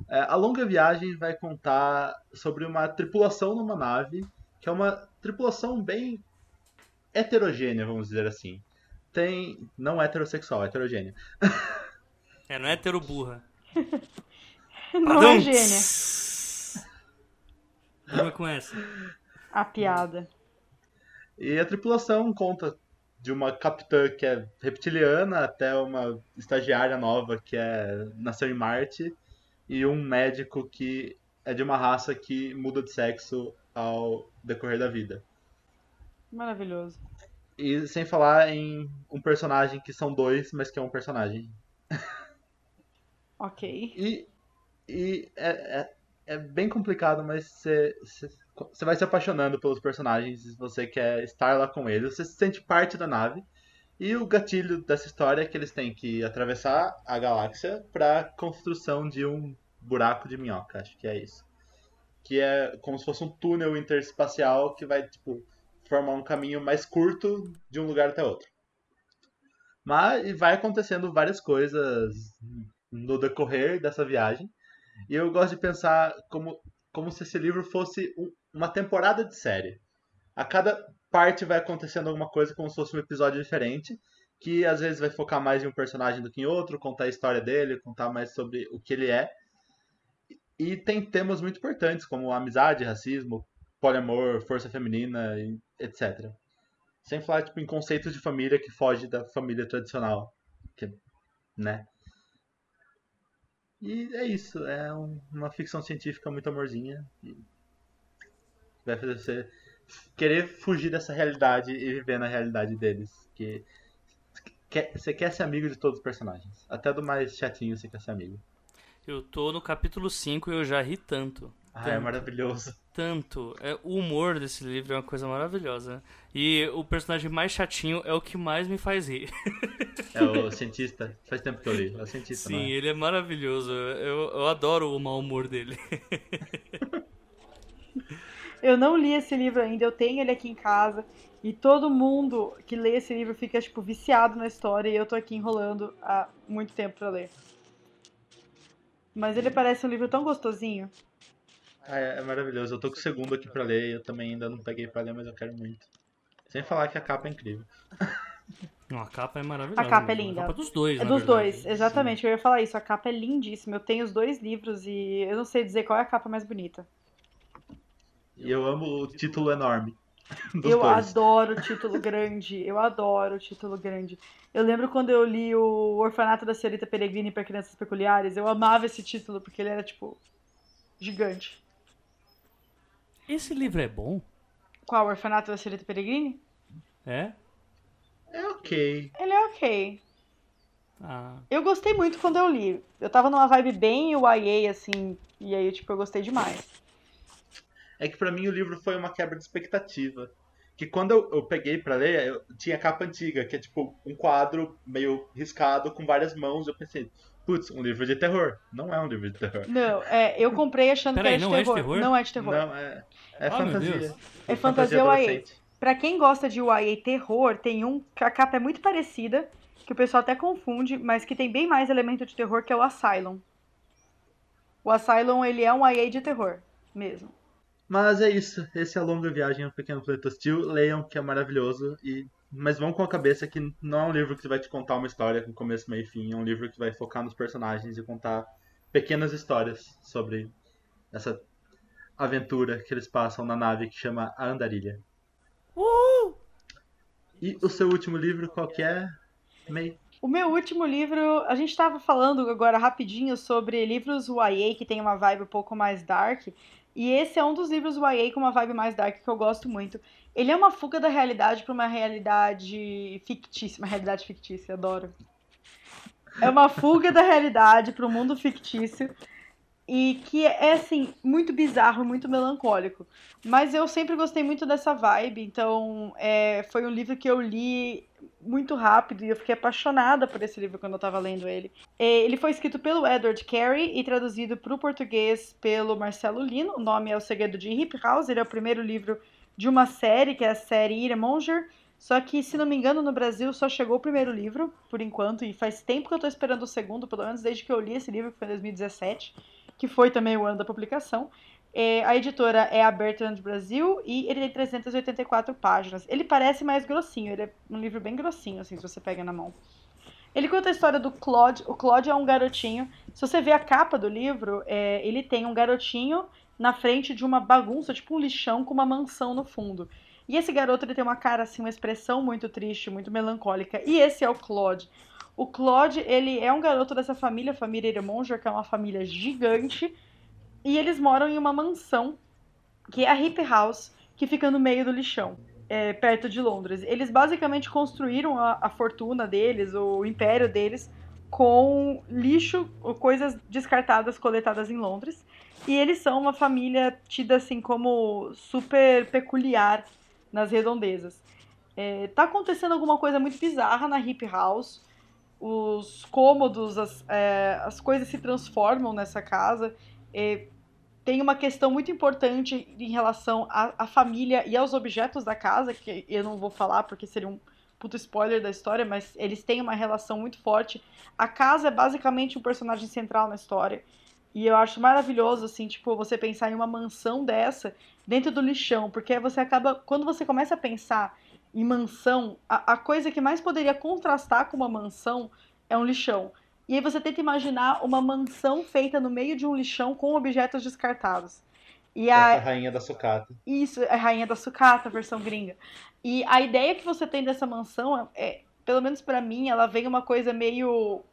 É, a Longa Viagem vai contar sobre uma tripulação numa nave, que é uma tripulação bem heterogênea, vamos dizer assim. Tem. Não heterossexual, é heterogênea. É, não é heteroburra. Não é gênia. Vamos com essa. A piada. E a tripulação conta de uma capitã que é reptiliana até uma estagiária nova que é nasceu em Marte e um médico que é de uma raça que muda de sexo ao decorrer da vida. Maravilhoso. E sem falar em um personagem que são dois, mas que é um personagem. Ok. E, e é, é, é bem complicado, mas você, você vai se apaixonando pelos personagens e você quer estar lá com eles. Você se sente parte da nave. E o gatilho dessa história é que eles têm que atravessar a galáxia para construção de um buraco de minhoca, acho que é isso. Que é como se fosse um túnel interespacial que vai tipo formar um caminho mais curto de um lugar até outro. Mas vai acontecendo várias coisas no decorrer dessa viagem. E eu gosto de pensar como, como se esse livro fosse um, uma temporada de série. A cada parte vai acontecendo alguma coisa como se fosse um episódio diferente, que às vezes vai focar mais em um personagem do que em outro, contar a história dele, contar mais sobre o que ele é. E tem temas muito importantes, como amizade, racismo, poliamor, força feminina, etc. Sem falar tipo, em conceitos de família que foge da família tradicional. Que, né? E é isso, é um, uma ficção científica muito amorzinha. vai fazer você querer fugir dessa realidade e viver na realidade deles. Que quer, você quer ser amigo de todos os personagens. Até do mais chatinho você quer ser amigo. Eu tô no capítulo 5 e eu já ri tanto. Ah, é maravilhoso. Tanto. É, o humor desse livro é uma coisa maravilhosa. E o personagem mais chatinho é o que mais me faz rir. É o cientista. Faz tempo que eu li. É o cientista, Sim, né? ele é maravilhoso. Eu, eu adoro o mau humor dele. Eu não li esse livro ainda, eu tenho ele aqui em casa. E todo mundo que lê esse livro fica, tipo, viciado na história. E eu tô aqui enrolando há muito tempo pra ler. Mas ele parece um livro tão gostosinho. Ah, é, é maravilhoso. Eu tô com o segundo aqui pra ler. Eu também ainda não peguei pra ler, mas eu quero muito. Sem falar que a capa é incrível. Não, a capa é maravilhosa. A capa é mesmo. linda. A capa dos dois, É dos verdade. dois, exatamente. Eu ia falar isso. A capa é lindíssima. Eu tenho os dois livros e eu não sei dizer qual é a capa mais bonita. E eu amo o título enorme. Dos eu dois. adoro o título grande. Eu adoro o título grande. Eu lembro quando eu li o Orfanato da Senhorita Peregrine para Crianças Peculiares. Eu amava esse título porque ele era, tipo, gigante. Esse livro é bom? Qual? O Orfanato da Senhorita Peregrine? É? É ok. Ele é ok. Ah, Eu gostei muito quando eu li. Eu tava numa vibe bem YA, assim. E aí, tipo, eu gostei demais. É que pra mim o livro foi uma quebra de expectativa. Que quando eu, eu peguei pra ler, eu tinha a capa antiga, que é tipo um quadro meio riscado com várias mãos. Eu pensei, putz, um livro de terror. Não é um livro de terror. Não, é, eu comprei achando Peraí, que era não é de de terror. terror? Não é de terror. Não, é, é meu fantasia. Deus. É fantasia YA. Pra quem gosta de YA terror, tem um que a capa é muito parecida, que o pessoal até confunde, mas que tem bem mais elemento de terror, que é o Asylum. O Asylum, ele é um YA de terror, mesmo. Mas é isso. Esse é a longa viagem ao Pequeno Planeta Hostil. Leiam, que é maravilhoso. E... Mas vão com a cabeça que não é um livro que vai te contar uma história com começo, meio e fim. É um livro que vai focar nos personagens e contar pequenas histórias sobre essa aventura que eles passam na nave que chama A Andarilha. E o seu último livro, qual que é? May? O meu último livro, a gente tava falando agora rapidinho sobre livros YA que tem uma vibe um pouco mais dark, e esse é um dos livros YA com uma vibe mais dark que eu gosto muito. Ele é uma fuga da realidade para uma realidade fictícia, uma realidade fictícia, adoro. É uma fuga da realidade para um mundo fictício e que é assim muito bizarro, muito melancólico. Mas eu sempre gostei muito dessa vibe, então é, foi um livro que eu li muito rápido e eu fiquei apaixonada por esse livro quando eu tava lendo ele. É, Ele foi escrito pelo Edward Carey e traduzido para o português pelo Marcelo Lino. O nome é O Segredo de Hip House. Ele é o primeiro livro de uma série, que é a série Ira Monger. Só que, se não me engano, no Brasil só chegou o primeiro livro, por enquanto, e faz tempo que eu tô esperando o segundo, pelo menos desde que eu li esse livro, que foi em 2017, que foi também o ano da publicação. É, a editora é a Bertrand Brasil e ele tem 384 páginas. Ele parece mais grossinho, ele é um livro bem grossinho, assim, se você pega na mão. Ele conta a história do Claude. O Claude é um garotinho. Se você ver a capa do livro, é, ele tem um garotinho na frente de uma bagunça, tipo um lixão com uma mansão no fundo. E esse garoto ele tem uma cara assim, uma expressão muito triste, muito melancólica. E esse é o Claude. O Claude, ele é um garoto dessa família, família Iramonger, que é uma família gigante, e eles moram em uma mansão, que é a Hip House, que fica no meio do lixão, é, perto de Londres. Eles basicamente construíram a, a fortuna deles, o império deles, com lixo ou coisas descartadas coletadas em Londres. E eles são uma família tida assim como super peculiar nas redondezas. É, tá acontecendo alguma coisa muito bizarra na Hip House. Os cômodos, as, é, as coisas se transformam nessa casa. É, tem uma questão muito importante em relação à, à família e aos objetos da casa, que eu não vou falar porque seria um puto spoiler da história, mas eles têm uma relação muito forte. A casa é basicamente um personagem central na história. E eu acho maravilhoso, assim, tipo, você pensar em uma mansão dessa dentro do lixão, porque você acaba. Quando você começa a pensar em mansão, a, a coisa que mais poderia contrastar com uma mansão é um lixão. E aí você tenta imaginar uma mansão feita no meio de um lixão com objetos descartados. E Essa a, rainha da sucata. isso, é a Rainha da Sucata, a versão gringa. E a ideia que você tem dessa mansão é, pelo menos pra mim, ela vem uma coisa meio.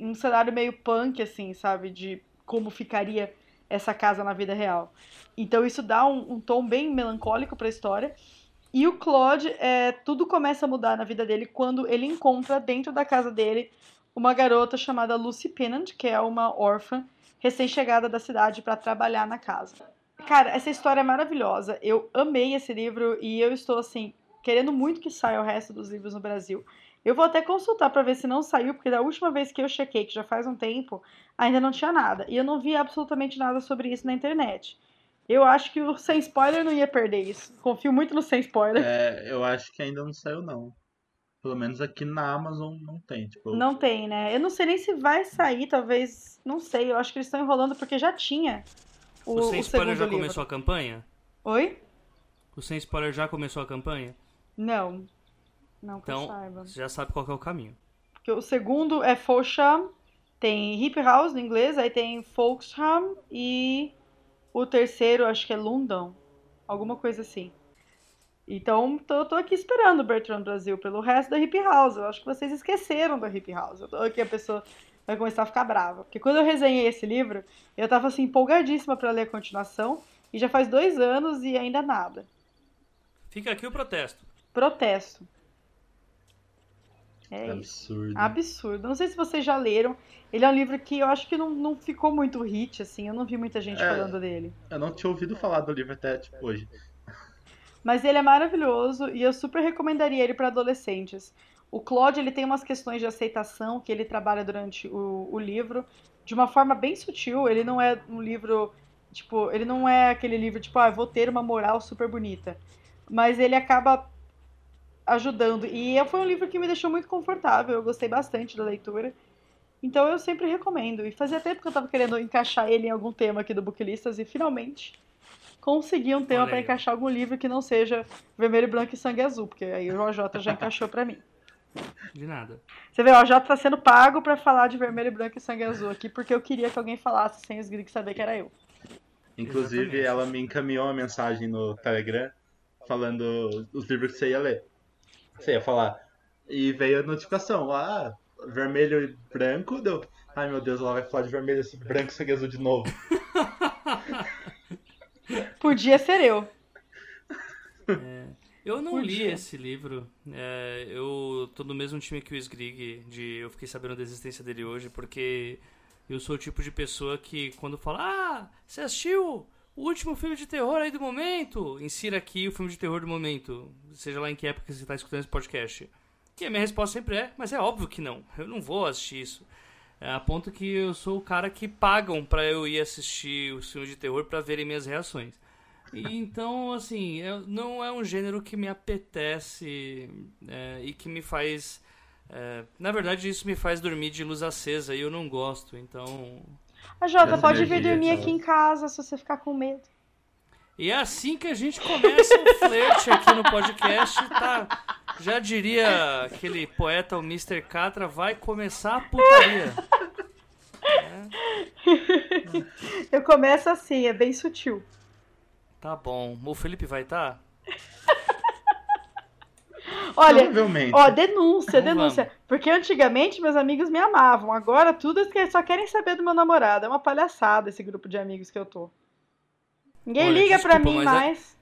um cenário meio punk, assim, sabe? De como ficaria essa casa na vida real. Então isso dá um, um tom bem melancólico pra história. E o Claude, é, tudo começa a mudar na vida dele quando ele encontra dentro da casa dele uma garota chamada Lucy Pennant, que é uma órfã recém-chegada da cidade para trabalhar na casa. Cara, essa história é maravilhosa. Eu amei esse livro e eu estou assim querendo muito que saia o resto dos livros no Brasil. Eu vou até consultar para ver se não saiu, porque da última vez que eu chequei, que já faz um tempo, ainda não tinha nada. E eu não vi absolutamente nada sobre isso na internet. Eu acho que o sem spoiler não ia perder isso. Confio muito no sem spoiler. É, eu acho que ainda não saiu, não. Pelo menos aqui na Amazon não tem. Tipo, Não tem, né? Eu não sei nem se vai sair, talvez. Não sei. Eu acho que eles estão enrolando porque já tinha o, O Sem o Spoiler já livro. começou a campanha? Oi? O Sem Spoiler já começou a campanha? Não. Não que eu Então, saiba. você já sabe qual que é o caminho. Porque o segundo é Folsham, tem Hip House no inglês, aí tem Folksham e o terceiro acho que é London, alguma coisa assim. Então, tô, tô aqui esperando o Bertrand Brasil pelo resto da Hip House. Eu acho que vocês esqueceram da Hip House. Eu tô aqui, a pessoa vai começar a ficar brava. Porque quando eu resenhei esse livro, eu tava assim, empolgadíssima pra ler a continuação, e já faz dois anos e ainda nada. Fica aqui o protesto. Protesto. É isso. absurdo. Absurdo. Não sei se vocês já leram. Ele é um livro que eu acho que não, não ficou muito hit, assim. Eu não vi muita gente É. falando dele. Eu não tinha ouvido falar do livro até tipo, hoje. Mas ele é maravilhoso e eu super recomendaria ele para adolescentes. O Claude ele tem umas questões de aceitação que ele trabalha durante o, o livro de uma forma bem sutil. Ele não é um livro, tipo, ele não é aquele livro tipo, ah, vou ter uma moral super bonita. Mas ele acaba ajudando. E foi um livro que me deixou muito confortável. Eu gostei bastante da leitura. Então eu sempre recomendo. E fazia tempo que eu tava querendo encaixar ele em algum tema aqui do Booklistas e finalmente consegui um tema para encaixar algum livro que não seja vermelho, branco e sangue azul, porque aí o OJ já encaixou para mim. De nada. Você vê, o OJ tá sendo pago para falar de vermelho, branco e sangue azul aqui, porque eu queria que alguém falasse sem os gringos saber que era eu. Inclusive, Exatamente. ela me encaminhou uma mensagem no Telegram falando os livros que você ia ler. Você ia falar. E veio a notificação. Ah, vermelho e branco. Deu. Ai meu Deus, ela vai falar de vermelho, branco e sangue azul de novo. Podia ser eu. Eu não li Podia. esse livro. É, eu tô no mesmo time que o Sgrig, de eu fiquei sabendo da existência dele hoje, porque eu sou o tipo de pessoa que quando fala, ah, você assistiu o último filme de terror aí do momento? Insira aqui o filme de terror do momento, seja lá em que época você tá escutando esse podcast. E a minha resposta sempre é, mas é óbvio que não, eu não vou assistir isso. É, a ponto que eu sou o cara que pagam pra eu ir assistir os filmes de terror pra verem minhas reações. E, então, assim, não é um gênero que me apetece é, e que me faz. é, na verdade, isso me faz dormir de luz acesa e eu não gosto, então. A Jota, pode vir dormir aqui em casa se você ficar com medo. E é assim que a gente começa o flerte aqui no podcast, tá? Já diria aquele poeta, o Mr. Catra, vai começar a putaria. Eu começo assim, é bem sutil. Tá bom. O Felipe vai tá? Olha, Provavelmente. ó, denúncia, Então denúncia. vamos. Porque antigamente meus amigos me amavam. Agora tudo é que só querem saber do meu namorado. É uma palhaçada esse grupo de amigos que eu tô. Ninguém Olha, liga pra desculpa, mim mas é- mais.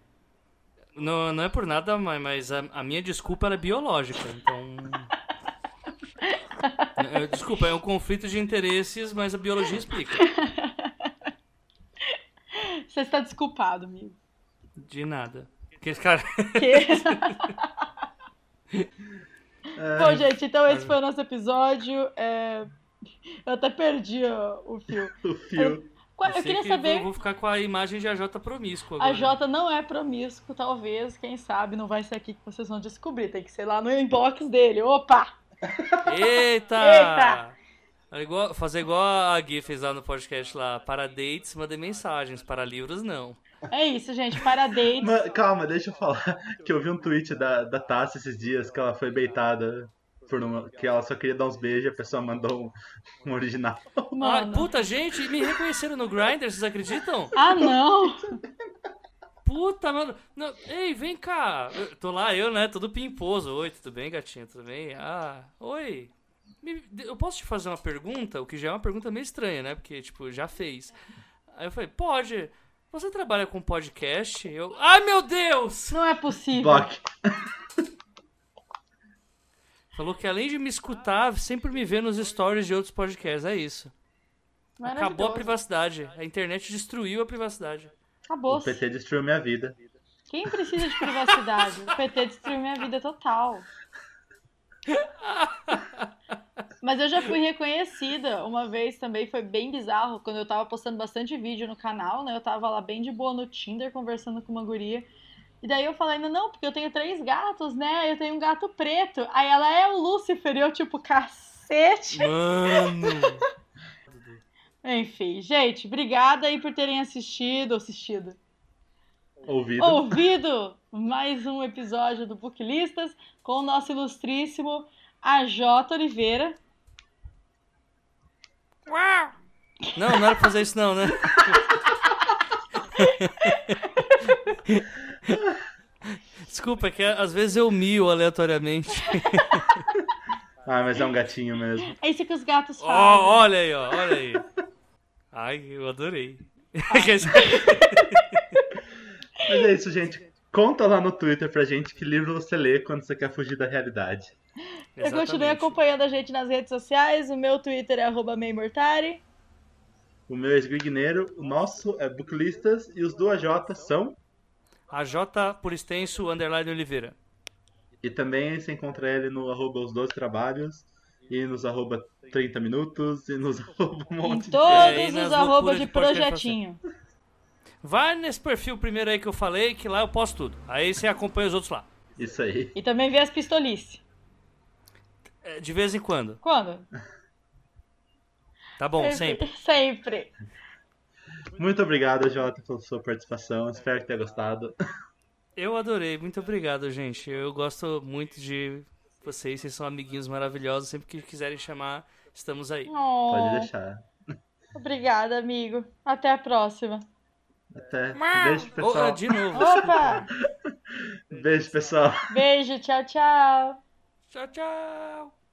Não, não é por nada, mas, mas a, a minha desculpa ela é biológica, então. É, Desculpa, é um conflito de interesses, mas a biologia explica. Você está desculpado, amigo. De nada. Porque, cara, Que- É, Bom, gente, então esse foi o nosso episódio. É, Eu até perdi ó, o fio. o fio. Eu Eu queria que saber. eu vou ficar com a imagem de AJ promíscuo A agora. Jota não é promíscuo, talvez, quem sabe, não vai ser aqui que vocês vão descobrir. Tem que ser lá no inbox dele. Opa! Eita! Eita! É igual- fazer igual a Gui fez lá no podcast lá. Para dates, mandem mensagens. Para livros, não. É isso, gente. Para dates. Mas, calma, deixa eu falar que eu vi um tweet da, da Tassi esses dias que ela foi beitada por uma. que ela só queria dar uns beijos e a pessoa mandou um, um original. Mano. puta, gente, me reconheceram no Grindr, vocês acreditam? Ah, não! Puta, mano. Não, ei, vem cá. Eu- tô lá, eu, né? Todo pimposo. Oi, tudo bem, gatinho? Tudo bem? Ah, oi. Me- eu posso te fazer uma pergunta? O que já é uma pergunta meio estranha, né? Porque, tipo, já fez. Aí eu falei, pode. Você trabalha com podcast? Eu. Ai, meu Deus! Não é possível. Block. Falou que além de me escutar, sempre me vê nos stories de outros podcasts. É isso. Acabou a privacidade. A internet destruiu a privacidade. Acabou. O PT destruiu minha vida. Quem precisa de privacidade? O PT destruiu minha vida total. Mas eu já fui reconhecida uma vez também, foi bem bizarro, quando eu tava postando bastante vídeo no canal, né? Eu tava lá bem de boa no Tinder, conversando com uma guria. E daí eu falei, ainda não, porque eu tenho três gatos, né? Eu tenho um gato preto. Aí ela é o Lúcifer, e eu tipo, cacete. Mano! Enfim, gente, obrigada aí por terem assistido, assistido, Ouvido. ouvido mais um episódio do Booklistas com o nosso ilustríssimo AJ Oliveira. Não, não era pra fazer isso não, né? Desculpa, é que às vezes eu mio aleatoriamente. Ah, mas é um gatinho mesmo. É isso que os gatos fazem. olha aí, ó, olha aí. Ai, eu adorei. Mas é isso, gente. Conta lá no Twitter pra gente que livro você lê quando você quer fugir da realidade. Eu continue Exatamente. acompanhando a gente nas redes sociais. O meu Twitter é arroba Meimortari. O meu é Esgrigneiro, o nosso é Booklistas e os do AJ são. A J por extenso, underline Oliveira. E também você encontra ele no arroba os 12 trabalhos e nos arroba 30 minutos e nos arroba um Em monte de... todos aí nas os arrobas loucuras de de projetinho. Vai nesse perfil primeiro aí que eu falei, que lá eu posto tudo. Aí você acompanha os outros lá. Isso aí. E também vê as pistolices. É, De vez em quando. Quando? Tá bom, sempre. Sempre. Muito obrigado, Jota, pela sua participação. Espero que tenha gostado. Eu adorei, muito obrigado, gente. Eu gosto muito de vocês, vocês são amiguinhos maravilhosos. Sempre que quiserem chamar, estamos aí. Oh, Pode deixar. Obrigada, amigo. Até a próxima. Até. Beijo, Oh, pessoal. de novo. Opa! Beijo, pessoal. Beijo, tchau, tchau. Tchau, tchau.